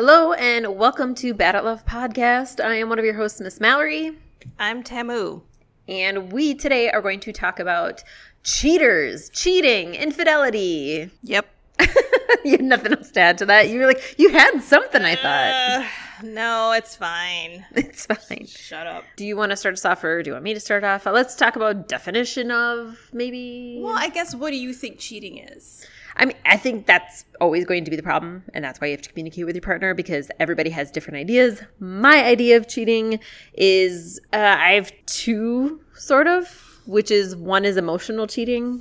Hello and welcome to Bad at Love podcast. I am one of your hosts, Miss Mallory, I'm Tamu. and we today are going to talk about cheaters, cheating, infidelity. Yep. you had nothing else to add to that. You were like, you had something, I thought. Uh, no, it's fine. It's fine. Shut up. Do you want to start us off or do you want me to start off? Uh, Let's talk about definition of maybe. Well, I guess what do you think cheating is? I mean, I think that's always going to be the problem, and that's why you have to communicate with your partner because everybody has different ideas. My idea of cheating is uh, I have two sort of, which is one is emotional cheating,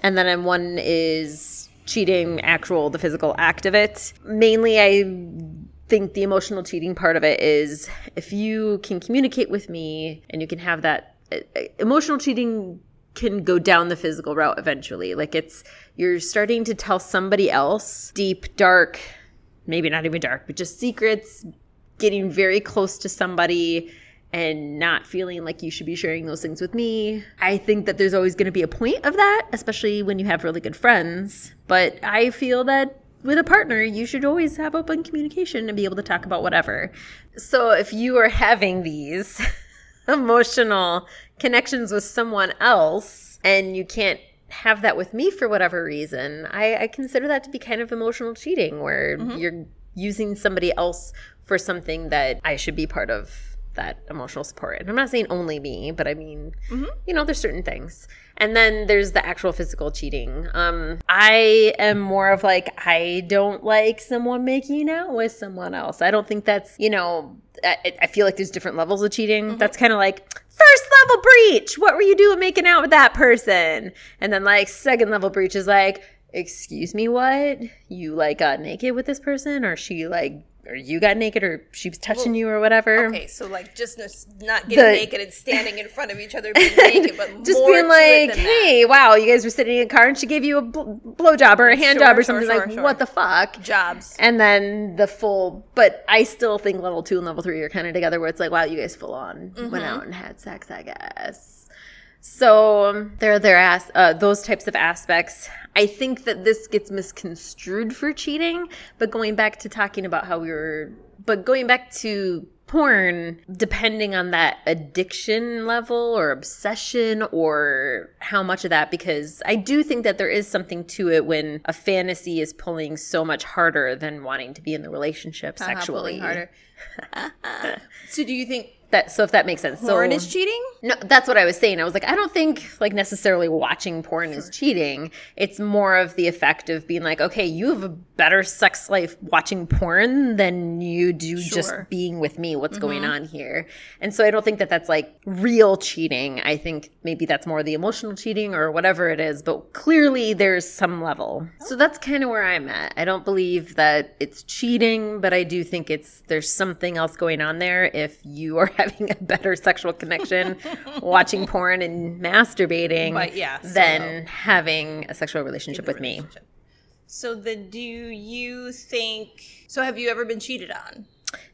and then one is cheating, actual the physical act of it. Mainly, I think the emotional cheating part of it is if you can communicate with me and you can have that uh, uh, emotional cheating can go down the physical route eventually like it's you're starting to tell somebody else deep dark maybe not even dark but just secrets getting very close to somebody and not feeling like you should be sharing those things with me. I think that there's always going to be a point of that, especially when you have really good friends. But I feel that with a partner, you should always have open communication and be able to talk about whatever. So if you are having these emotional connections with someone else and you can't have that with me for whatever reason, I, I consider that to be kind of emotional cheating where mm-hmm. you're using somebody else for something that I should be part of that emotional support. And I'm not saying only me, but I mean, you know, there's certain things. And then there's the actual physical cheating. Um, I am more of like, I don't like someone making out with someone else. I don't think that's, you know, I, I feel like there's different levels of cheating. That's kind of like, first level breach. What were you doing making out with that person? And then like, second level breach is like, excuse me, what? You like got naked with this person? Or she like, or you got naked or she was touching you or whatever? Okay, so like just not getting The- naked and standing in front of each other being naked, but just more being like, than that. hey, wow, you guys were sitting in a car and she gave you a bl- blowjob or a hand Sure, job or sure, something sure, like, what the fuck? jobs. And then the full, but I still think level two and level three are kind of together where it's like, wow, you guys full on Mm-hmm. went out and had sex, I guess. So um, there are there as uh, those types of aspects. I think that this gets misconstrued for cheating, but going back to talking about how we were, but going back to porn, depending on that addiction level or obsession or how much of that, because I do think that there is something to it when a fantasy is pulling so much harder than wanting to be in the relationship Uh-huh, sexually. pulling harder. so do you think That so if that makes sense. porn so, is cheating? no, that's what I was saying. I was like, I don't think like necessarily watching porn is cheating. It's more of the effect of being like, okay, you have a better sex life watching porn than you do just being with me. What's going mm-hmm. on here? And so I don't think that that's like real cheating. I think maybe that's more the emotional cheating or whatever it is. But clearly, there's some level. So oh. that's kind of where I'm at. I don't believe that it's cheating, but I do think it's there's something else going on there. If you are having a better sexual connection watching porn and masturbating But yeah, so than having a sexual relationship with me. So then do you think so have you ever been cheated on?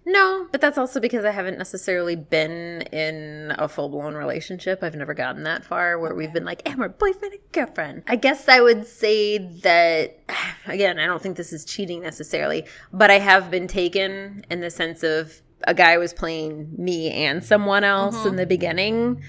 No, but that's also because I haven't necessarily been in a full blown relationship. I've never gotten that far where we've been like, and we're boyfriend and girlfriend. I guess I would say that, again, I don't think this is cheating necessarily, but I have been taken in the sense of a guy was playing me and someone else in the beginning.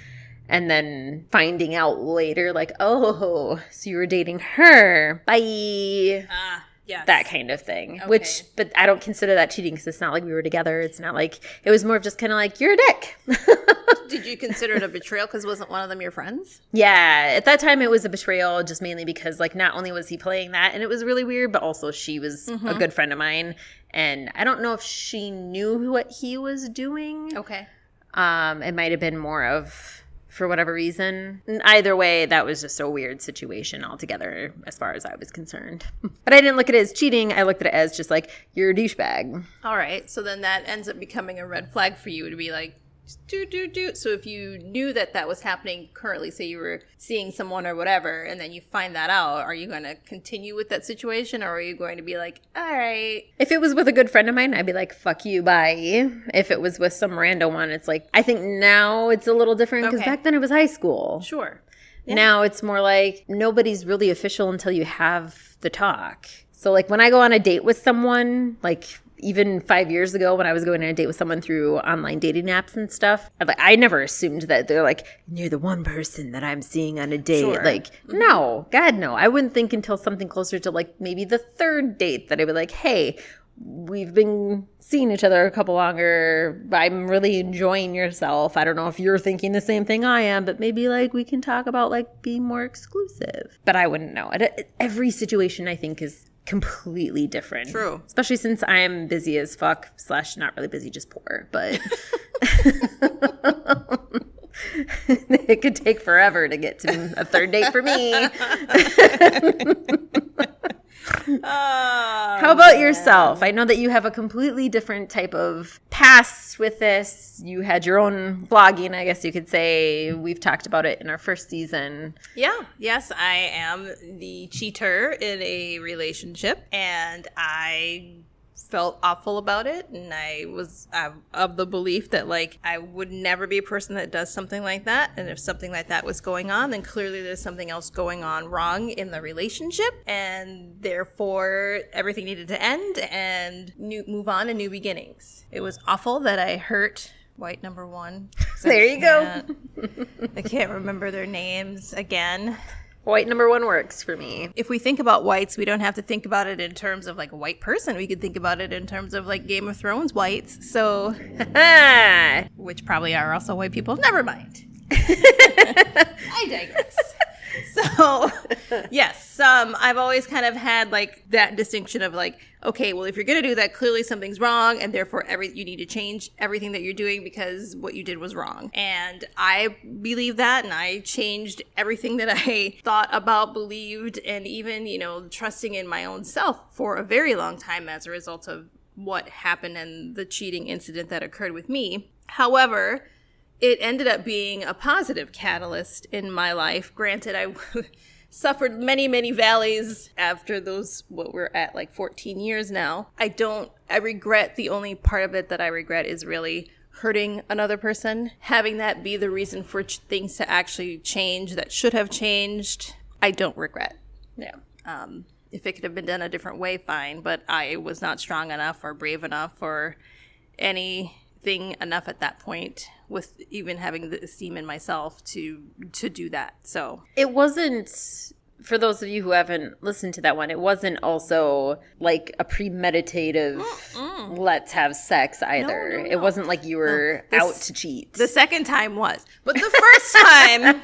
And then finding out later, like, oh, so you were dating her. Bye Ah, yes. that kind of thing. Which, but I don't consider that cheating because it's not like we were together. It's not like it was more of just kind of like you're a dick. Did you consider it a betrayal because wasn't one of them your friends? yeah, at that time it was a betrayal, just mainly because like not only was he playing that and it was really weird, but also she was a good friend of mine, and I don't know if she knew what he was doing. Okay. Um, it might have been more of for whatever reason. Either way, that was just a weird situation altogether, as far as I was concerned. but I didn't look at it as cheating. I looked at it as just like you're a douchebag. All right. So then that ends up becoming a red flag for you to be like, do, do, do. So if you knew that that was happening currently, say you were seeing someone or whatever, and then you find that out, are you going to continue with that situation or are you going to be like, all right, If it was with a good friend of mine, I'd be like, fuck you, bye. If it was with some random one, it's like, I think now it's a little different because Okay. back then it was high school. sure. Now it's more like nobody's really official until you have the talk. So, like, when I go on a date with someone, like, even five years ago when I was going on a date with someone through online dating apps and stuff, I, like I never assumed that they're like you're the one person that I'm seeing on a date. Sure. Like mm-hmm. no, God no. I wouldn't think until something closer to like maybe the third date that I would like, hey, we've been seeing each other a couple longer. I'm really enjoying yourself. I don't know if you're thinking the same thing I am, but maybe like we can talk about like being more exclusive. But I wouldn't know. Every situation I think is completely different. True. Especially since I'm busy as fuck slash not really busy, just poor. But it could take forever to get to a third date for me. Uh, How about yourself? I know that you have a completely different type of past with this. You had your own vlogging, I guess you could say. We've talked about it in our first season. Yeah, yes, I am the cheater in a relationship, and I felt awful about it. And I was uh, of the belief that, like, I would never be a person that does something like that. And if something like that was going on, then clearly there's something else going on wrong in the relationship. And therefore, everything needed to end and new, move on to new beginnings. It was awful that I hurt. White number one. There you go. I can't remember their names again. White number one works for me. If we think about whites, we don't have to think about it in terms of like a white person. We could think about it in terms of like Game of Thrones whites. So, which probably are also white people. Never mind. I digress. So, yes, um, I've always kind of had like that distinction of like, okay, well, if you're gonna do that, clearly something's wrong, and therefore every you need to change everything that you're doing because what you did was wrong. And I believe that, and I changed everything that I thought about, believed, and even you know trusting in my own self for a very long time as a result of what happened and the cheating incident that occurred with me. However, it ended up being a positive catalyst in my life. Granted, I suffered many, many valleys after those, what we're at like 14 years now. I don't, I regret the only part of it that I regret is really hurting another person, having that be the reason for ch- things to actually change that should have changed. I don't regret. yeah. Um, if it could have been done a different way, fine. But I was not strong enough or brave enough or anything enough at that point with even having the esteem in myself to to do that. So It wasn't for those of you who haven't listened to that one, it wasn't also like a premeditative let's have sex either. no, It wasn't like you were out to cheat. the second time was, but the first time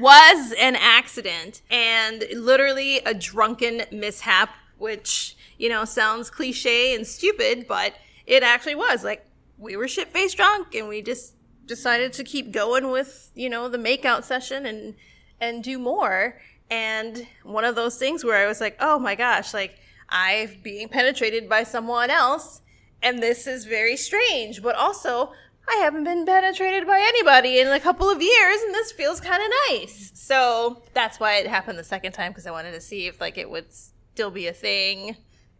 was an accident and literally a drunken mishap, which you know sounds cliche and stupid, but it actually was. Like we were shit faced drunk and we just decided to keep going with you know the makeout session and and do more. And one of those things where I was like, oh my gosh, like I'm being penetrated by someone else and this is very strange, but also I haven't been penetrated by anybody in a couple of years and this feels kind of nice. So that's why it happened the second time because I wanted to see if like it would still be a thing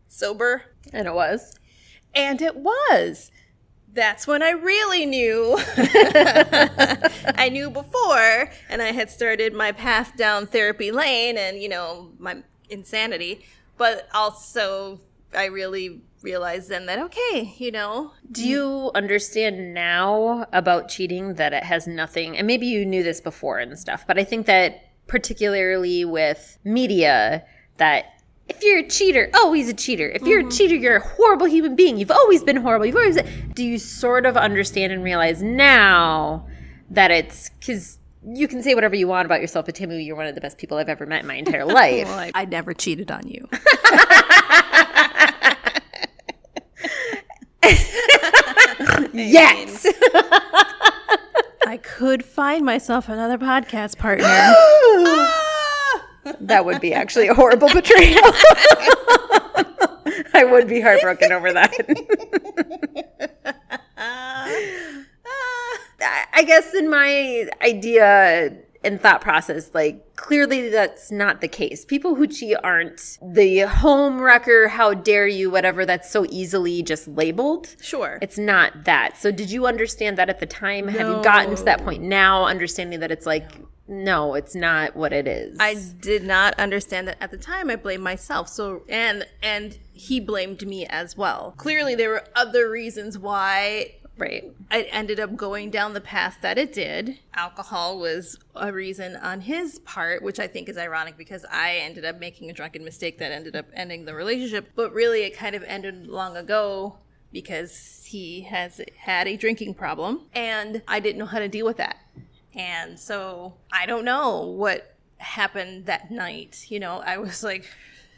sober. and it was. And it was. That's when I really knew. I knew before, and I had started my path down therapy lane and, you know, my insanity. But also, I really realized then that, okay, you know, Do you understand now about cheating that it has nothing, and maybe you knew this before and stuff, but I think that particularly with media, that if you're a cheater, oh, he's a cheater. If you're a cheater, you're a horrible human being. You've always been horrible. You've always. Do you sort of understand and realize now that it's because you can say whatever you want about yourself, but Timmy, you're one of the best people I've ever met in my entire life. well, I, I never cheated on you. yes. I could find myself another podcast partner. That would be actually a horrible betrayal. I would be heartbroken over that. I- guess in my idea and thought process, like clearly that's not the case. People who cheat aren't the home wrecker, how dare you, whatever that's so easily just labeled. Sure. It's not that. So did you understand that at the time? Have you gotten to that point now, understanding that it's like no, it's not what it is. I did not understand that at the time. I blamed myself. So and and he blamed me as well. Clearly, there were other reasons why right. it ended up going down the path that it did. Alcohol was a reason on his part, which I think is ironic because I ended up making a drunken mistake that ended up ending the relationship. But really, it kind of ended long ago because he has had a drinking problem and I didn't know how to deal with that. And so I don't know what happened that night. You know, I was like,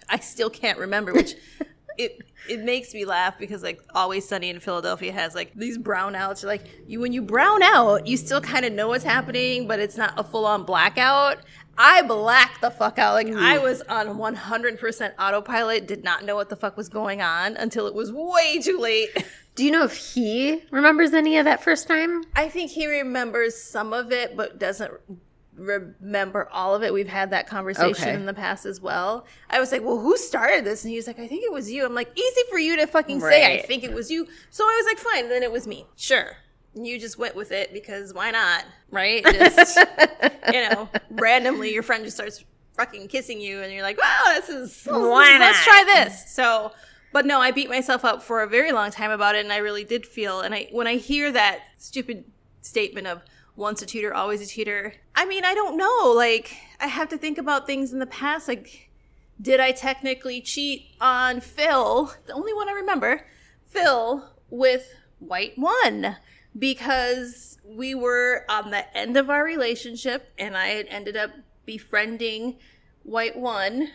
I still can't remember, which it it makes me laugh because like Always Sunny in Philadelphia has like these brownouts. Like you, when you brown out, you still kind of know what's happening, but it's not a full on blackout. I blacked the fuck out. Like I was on 100% autopilot, did not know what the fuck was going on until it was way too late. Do you know if he remembers any of that first time? I think he remembers some of it, but doesn't remember all of it. We've had that conversation Okay. in the past as well. I was like, "Well, who started this?" And he was like, "I think it was you." I'm like, "Easy for you to fucking say. I think it was you." So I was like, "Fine." Then it was me. Sure. You just went with it because why not? Right? Just you know, randomly your friend just starts fucking kissing you, and you're like, "Wow, this is Why let's not?" try this." So. But no, I beat myself up for a very long time about it, and I really did feel. And I, when I hear that stupid statement of once a tutor, always a tutor, I mean, I don't know. Like, I have to think about things in the past. Like, did I technically cheat on Phil, the only one I remember, Phil, with White One? Because we were on the end of our relationship, and I had ended up befriending White One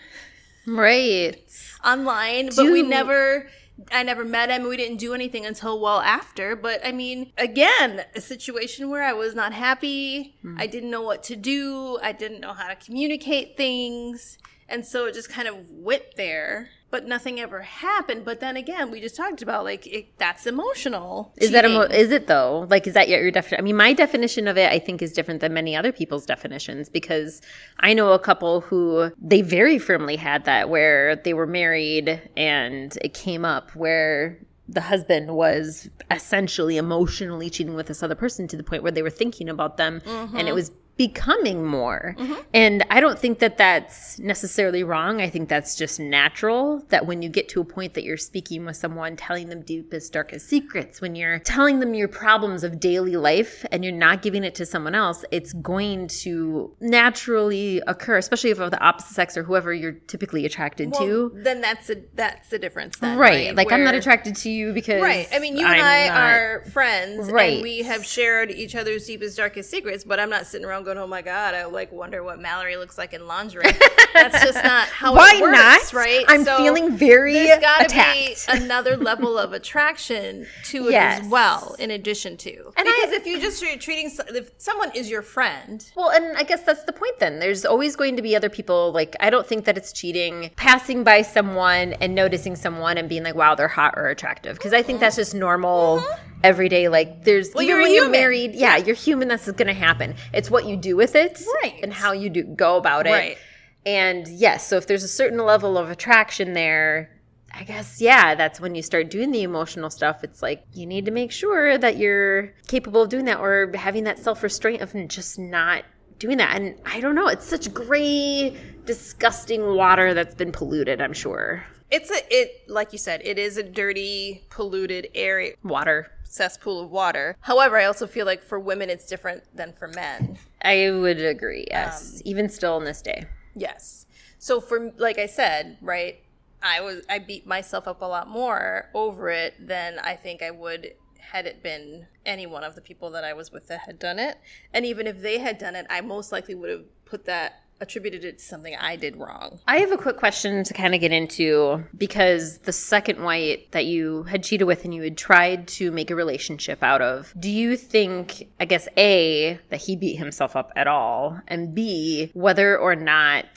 Right. online, but we never I never met him. We didn't do anything until well after. But I mean, again, a situation where I was not happy. Hmm. I didn't know what to do. I didn't know how to communicate things. And so it just kind of went there. But nothing ever happened. But then again, we just talked about like it, that's emotional. Is that emo- cheating. is it though? Like, is that your, your definition? I mean, my definition of it, I think, is different than many other people's definitions because I know a couple who they very firmly had that where they were married and it came up where the husband was essentially emotionally cheating with this other person to the point where they were thinking about them and it mm-hmm. was becoming more. Mm-hmm. And I don't think that that's necessarily wrong. I think that's just natural that when you get to a point that you're speaking with someone, telling them deepest, darkest secrets, when you're telling them your problems of daily life and you're not giving it to someone else, it's going to naturally occur, especially if of the opposite sex or whoever you're typically attracted Well, to. then that's a that's the difference. Then, Right. right? Like I'm not attracted to you because Right. I mean, you and I'm I not- are friends, Right. and we have shared each other's deepest, darkest secrets. But I'm not sitting around going, "Oh my god, I like wonder what Mallory looks like in lingerie." That's just not how Why it works, not? right? I'm So feeling very There's got to attacked. be another level of attraction to it Yes. as well, in addition to. And because I- if you just are treating if someone is your friend, Well, and I guess that's the point then. There's always going to be other people. Like, I don't think that it's cheating passing by someone and noticing someone and being like, wow, they're hot or attractive. Because I think mm-hmm. that's just normal, mm-hmm. Everyday. Like, there's, Well, even you're when you're married, yeah, you're human. That's going to happen. It's what you do with it Right. and how you do go about it. Right. And yes, so if there's a certain level of attraction there, I guess, yeah, that's when you start doing the emotional stuff. It's like you need to make sure that you're capable of doing that or having that self restraint of just not doing that. And I don't know, it's such gray, disgusting water that's been polluted, I'm sure. it's a it like you said, it is a dirty, polluted area. Water. Cesspool of water. However, I also feel like for women it's different than for men. I would agree, yes. Um, Even still in this day. Yes. So for like I said, right, I was I beat myself up a lot more over it than I think I would had it been any one of the people that I was with that had done it. And even if they had done it, I most likely would have put that attributed it to something I did wrong. I have a quick question to kind of get into because the second white that you had cheated with and you had tried to make a relationship out of, do you think, I guess, A, that he beat himself up at all? And B, whether or not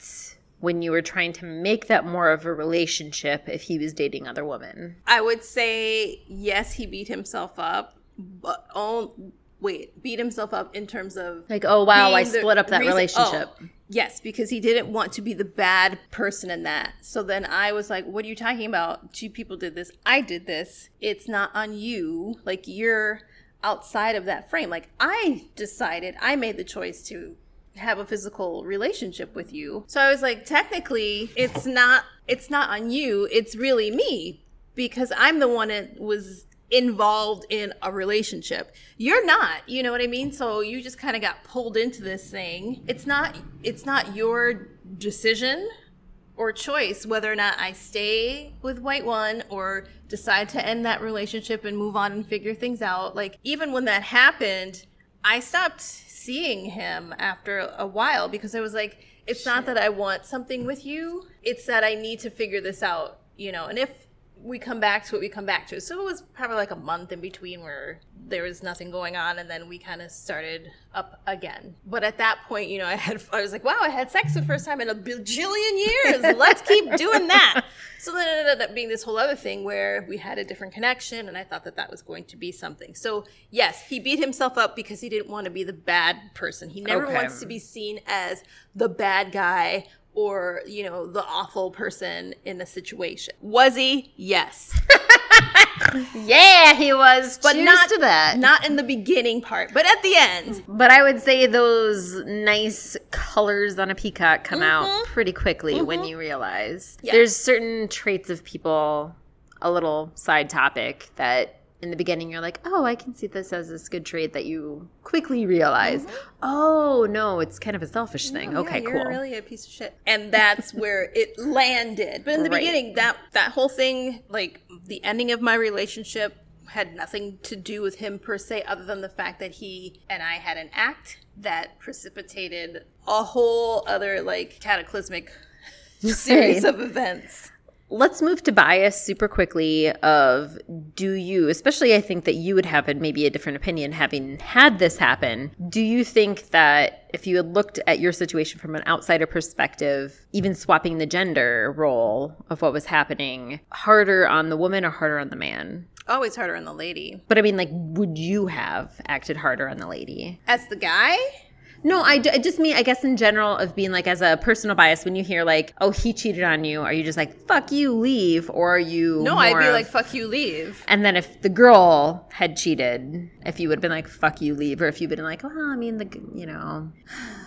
when you were trying to make that more of a relationship, if he was dating other women? I would say yes, he beat himself up, but oh wait, beat himself up in terms of Like, oh, wow, I split up that reason- oh, relationship. oh, yes, because he didn't want to be the bad person in that. So then I was like, what are you talking about? Two people did this. I did this. It's not on you. Like you're outside of that frame. Like I decided, I made the choice to have a physical relationship with you. So I was like, technically, it's not it's not on you. It's really me because I'm the one that was involved in a relationship. You're not, you know what I mean? So you just kind of got pulled into this thing. It's not it's not your decision or choice whether or not I stay with White One or decide to end that relationship and move on and figure things out. Like even when that happened, I stopped seeing him after a while because I was like it's Shit. not that I want something with you, it's that I need to figure this out, you know. And if we come back to what we come back to. So it was probably like a month in between where there was nothing going on, and then we kind of started up again. But at that point, you know, I had I was like, wow, I had sex for the first time in a bajillion years. Let's keep doing that. So then it ended up being this whole other thing where we had a different connection, and I thought that that was going to be something. So yes, he beat himself up because he didn't want to be the bad person. He never okay. wants to be seen as the bad guy or you know the awful person in the situation was he yes yeah he was but Cheers not to that not in the beginning part but at the end but i would say those nice colors on a peacock come mm-hmm. out pretty quickly mm-hmm. when you realize yeah. there's certain traits of people a little side topic that in the beginning you're like, oh, I can see this as this good trait that you quickly realize, mm-hmm. oh no, it's kind of a selfish thing. No, okay, yeah, cool. really a piece of shit, and that's where it landed. But in the right. beginning, that that whole thing, like the ending of my relationship, had nothing to do with him per se, other than the fact that he and I had an act that precipitated a whole other like cataclysmic series of events let's move to bias super quickly of do you especially i think that you would have maybe a different opinion having had this happen. Do you think that if you had looked at your situation from an outsider perspective even swapping the gender role of what was happening harder on the woman or harder on the man? Always harder on the lady. But i mean like would you have acted harder on the lady? As the guy no, I, I just mean, I guess in general, of being like as a personal bias, when you hear like, oh, he cheated on you, are you just like, fuck you, leave? Or are you. No, I'd be of, like, fuck you, leave. And then if the girl had cheated, if you would have been like, fuck you, leave, or if you'd been like, well, I mean, the, you know.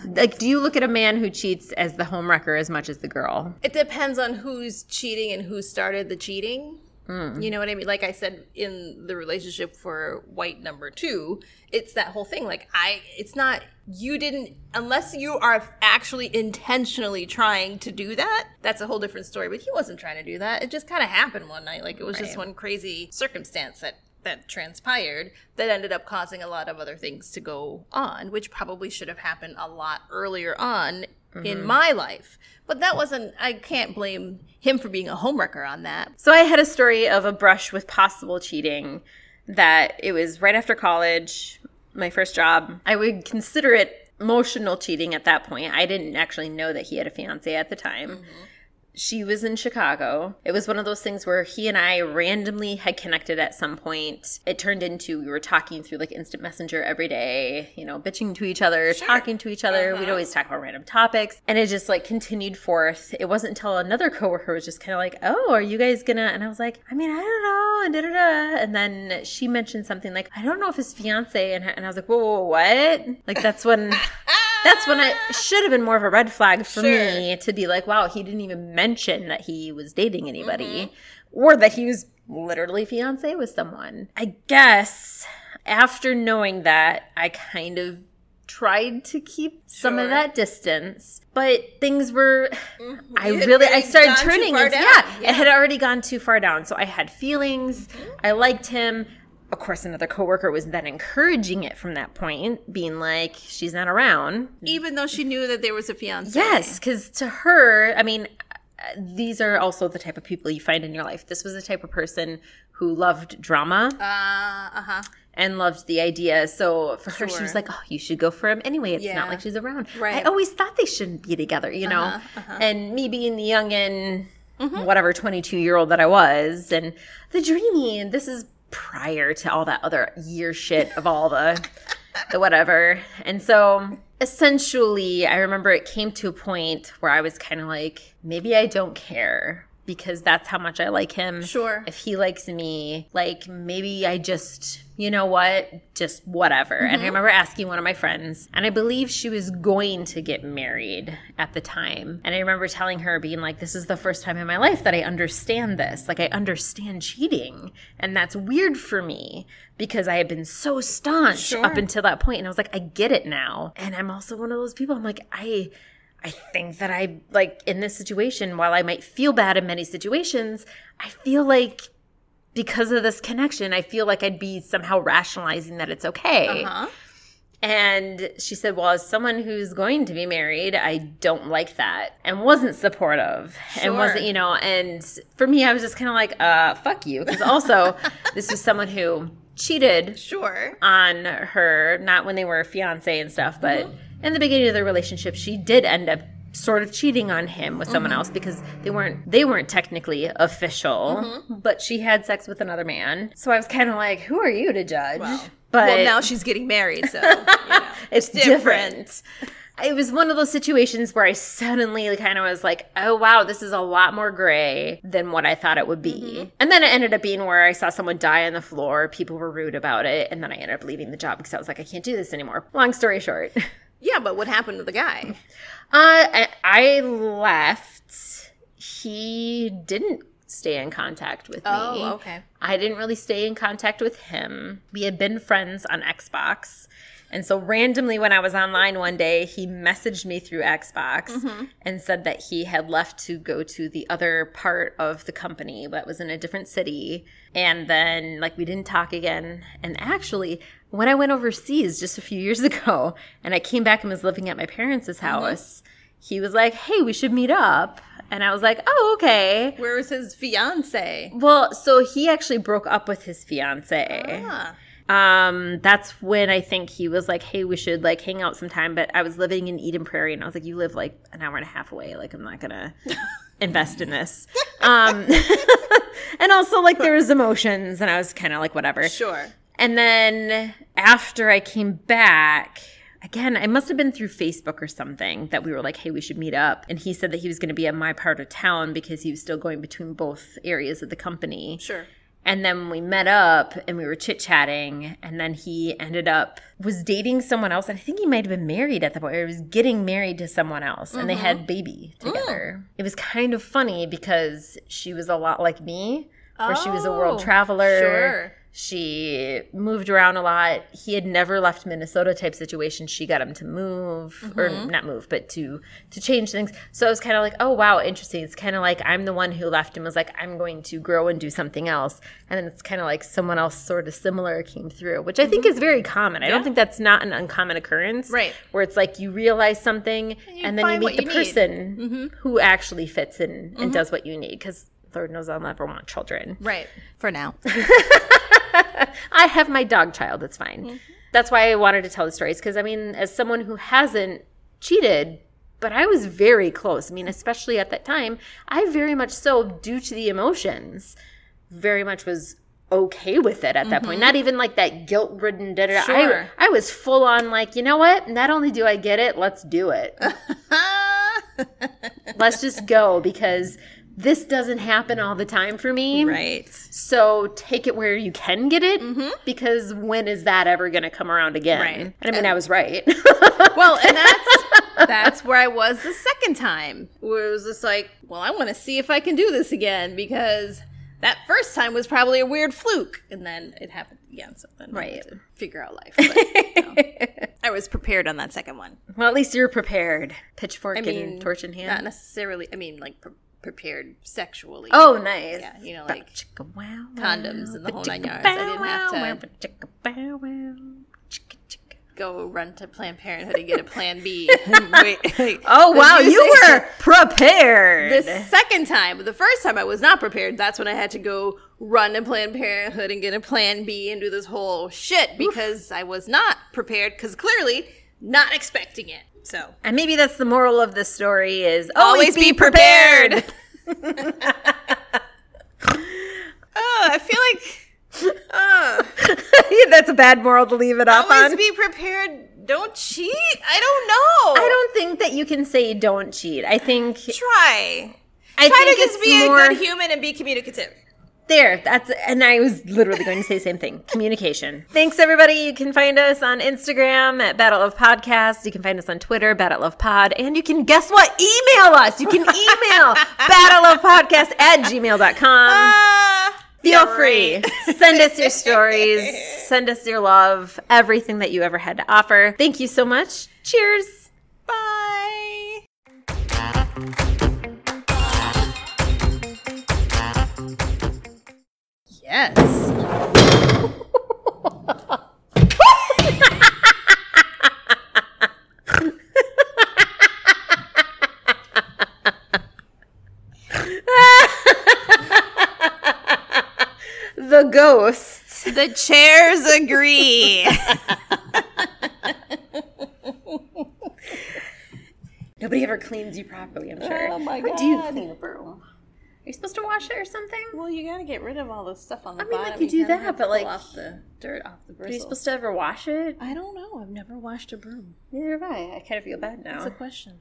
Like, do you look at a man who cheats as the homewrecker as much as the girl? It depends on who's cheating and who started the cheating. Mm. You know what I mean? Like I said in the relationship for white number two, it's that whole thing. Like I, it's not you didn't unless you are actually intentionally trying to do that. That's a whole different story. But he wasn't trying to do that. It just kind of happened one night. Like it was right. just one crazy circumstance that that transpired that ended up causing a lot of other things to go on, which probably should have happened a lot earlier on mm-hmm. in my life. But that wasn't, I can't blame him for being a homewrecker on that. So I had a story of a brush with possible cheating that it was right after college, my first job. I would consider it emotional cheating at that point. I didn't actually know that he had a fiance at the time. Mm-hmm she was in Chicago. It was one of those things where he and I randomly had connected at some point. It turned into we were talking through like instant messenger every day, you know, bitching to each other, sure. talking to each other. Uh-huh. We'd always talk about random topics. And it just like continued forth. It wasn't until another coworker was just kind of like, Oh, are you guys gonna? And I was like, I mean, I don't know. And da da da. And then she mentioned something like, I don't know if his fiance. And, and I was like, Whoa, whoa, what? Like, that's when. that's when it should have been more of a red flag for sure. me to be like, wow, he didn't even mention that he was dating anybody mm-hmm. or that he was literally fiance with someone. I guess after knowing that, I kind of tried to keep some of that distance but things were mm-hmm. i really i started turning into, yeah, yeah, it had already gone too far down so i had feelings mm-hmm. i liked him of course, another coworker was then encouraging it from that point, being like, she's not around. Even though she knew that there was a fiance. Yes, because to her, I mean, these are also the type of people you find in your life. This was the type of person who loved drama. Uh huh. And loved the idea. So for sure. her, she was like, oh, you should go for him anyway. It's yeah. not like she's around. Right. I always thought they shouldn't be together, you know? Uh-huh, uh-huh. And me being the young and mm-hmm. whatever 22 year old that I was, and the dreamy, and this is prior to all that other year shit of all the the whatever. And so essentially, I remember it came to a point where I was kind of like, maybe I don't care because that's how much I like him. Sure. If he likes me, like maybe I just, you know what, just whatever. And I Mm-hmm. remember asking one of my friends, and I believe she was going to get married at the time. And I remember telling her, being like, this is the first time in my life that I understand this. Like, I understand cheating. And that's weird for me because I had been so staunch Sure. up until that point. And I was like, I get it now. And I'm also one of those people, I'm like, I. I think that I like in this situation, while I might feel bad in many situations, I feel like because of this connection, I feel like I'd be somehow rationalizing that it's okay. Uh-huh. And she said, Well, as someone who's going to be married, I don't like that. And wasn't supportive. And wasn't, you know, and for me, I was just kind of like, uh, fuck you. Because also, this was someone who cheated Sure. on her, not when they were a fiance and stuff, but in the beginning of their relationship, she did end up sort of cheating on him with someone mm-hmm. else because they weren't they weren't technically official, mm-hmm. but she had sex with another man. So I was kind of like, who are you to judge? Well, but well, now she's getting married, so you know. it's different. different. It was one of those situations where I suddenly kind of was like, oh, wow, this is a lot more gray than what I thought it would be. Mm-hmm. And then it ended up being where I saw someone die on the floor. People were rude about it. And then I ended up leaving the job because I was like, I can't do this anymore. Long story short. Yeah, but what happened to the guy? Uh, I, I left. He didn't stay in contact with me. Oh, okay. I didn't really stay in contact with him. We had been friends on Xbox. And so randomly when I was online one day, he messaged me through Xbox and said that he had left to go to the other part of the company that was in a different city. And then like we didn't talk again. And actually, when I went overseas just a few years ago and I came back and was living at my parents' house, he was like, "Hey, we should meet up." And I was like, "Oh, okay." Where was his fiance? Well, so he actually broke up with his fiance. Ah, Um, that's when I think he was like, "Hey, we should like hang out sometime." But I was living in Eden Prairie, and I was like, "You live like an hour and a half away. Like, I'm not gonna invest in this." Um, and also like there was emotions, and I was kind of like, "Whatever." sure. And then after I came back, again, I must have been through Facebook or something that we were like, hey, we should meet up. And he said that he was going to be at my part of town because he was still going between both areas of the company. Sure. And then we met up and we were chit chatting. And then he ended up was dating someone else. And I think he might have been married at the point. Or he was getting married to someone else, and they mm-hmm. had baby together. Mm. It was kind of funny because she was a lot like me, where she was a world Oh, traveler. sure. She moved around a lot. He had never left Minnesota type situation. She got him to move or mm-hmm. not move, but to to change things. So it was kind of like, oh wow, interesting. It's kind of like I'm the one who left and was like, I'm going to grow and do something else. And then it's kind of like someone else sort of similar came through, which I think mm-hmm. is very common. I don't think that's not an uncommon occurrence. Right. Where it's like you realize something you and then you meet the you person mm-hmm. who actually fits in and does what you need. Because Lord knows I'll never want children. Right. For now. I have my dog child. It's fine. Mm-hmm. That's why I wanted to tell the stories because I mean, as someone who hasn't cheated, but I was very close. I mean, mm-hmm. especially at that time, I very much so, due to the emotions, very much was okay with it at that point. Mm-hmm. Not even like that guilt ridden. Da, da, da. Sure. I, I was full on like, you know what? Not only do I get it, let's do it. let's just go because this doesn't happen all the time for me. right. So take it where you can get it mm-hmm. because when is that ever going to come around again? Right. And I mean, I was right. Well, and that's that's where I was the second time, where it was just like, well, I want to see if I can do this again because that first time was probably a weird fluke, and then it happened again. So then Right. to figure out life. But, know, I was prepared on that second one. well, at least you're prepared. Pitchfork I mean, and torch in hand. Not necessarily. I mean, like pre- prepared sexually. oh, nice. yeah, you know, like Chicka wow, condoms and the wow, whole nine chicka yards. I didn't bow have to- chicka bow wow, chicka chicka. go run to Planned Parenthood and get a Plan B. Wait, like, Oh the wow, you were prepared. The second time, but the first time I was not prepared. That's when I had to go run to Planned Parenthood and get a Plan B and do this whole shit because I was not prepared. Because clearly, not expecting it. So and maybe that's the moral of the story: is always, be prepared. oh, I feel like. Uh, that's a bad moral to leave it off on. always be prepared. Don't cheat. I don't know. I don't think that you can say don't cheat. I think try. I Try think to just be more- a good human and be communicative. There, that's and I was literally going to say the same thing. Communication. Thanks everybody. You can find us on Instagram at Bad at Love Podcast. You can find us on Twitter, Bad at Love Pod, and you can guess what? Email us. You can email Bad at Love Podcast at gmail.com. Ah, Feel yeah, free. right. Send us your stories. Send us your love, everything that you ever had to offer. Thank you so much. Cheers. Yes. The ghosts. The chairs agree. Nobody ever cleans you properly, I'm sure. Oh my How do you God. clean a broom? Are you supposed to wash it or something? well, you gotta get rid of all the stuff on the I mean, bottom. like, you do kinda that, to but, pull like, off the dirt off the Are you supposed to ever wash it? I don't know. I've never washed a broom. Neither have I. I kind of feel bad now. That's a question.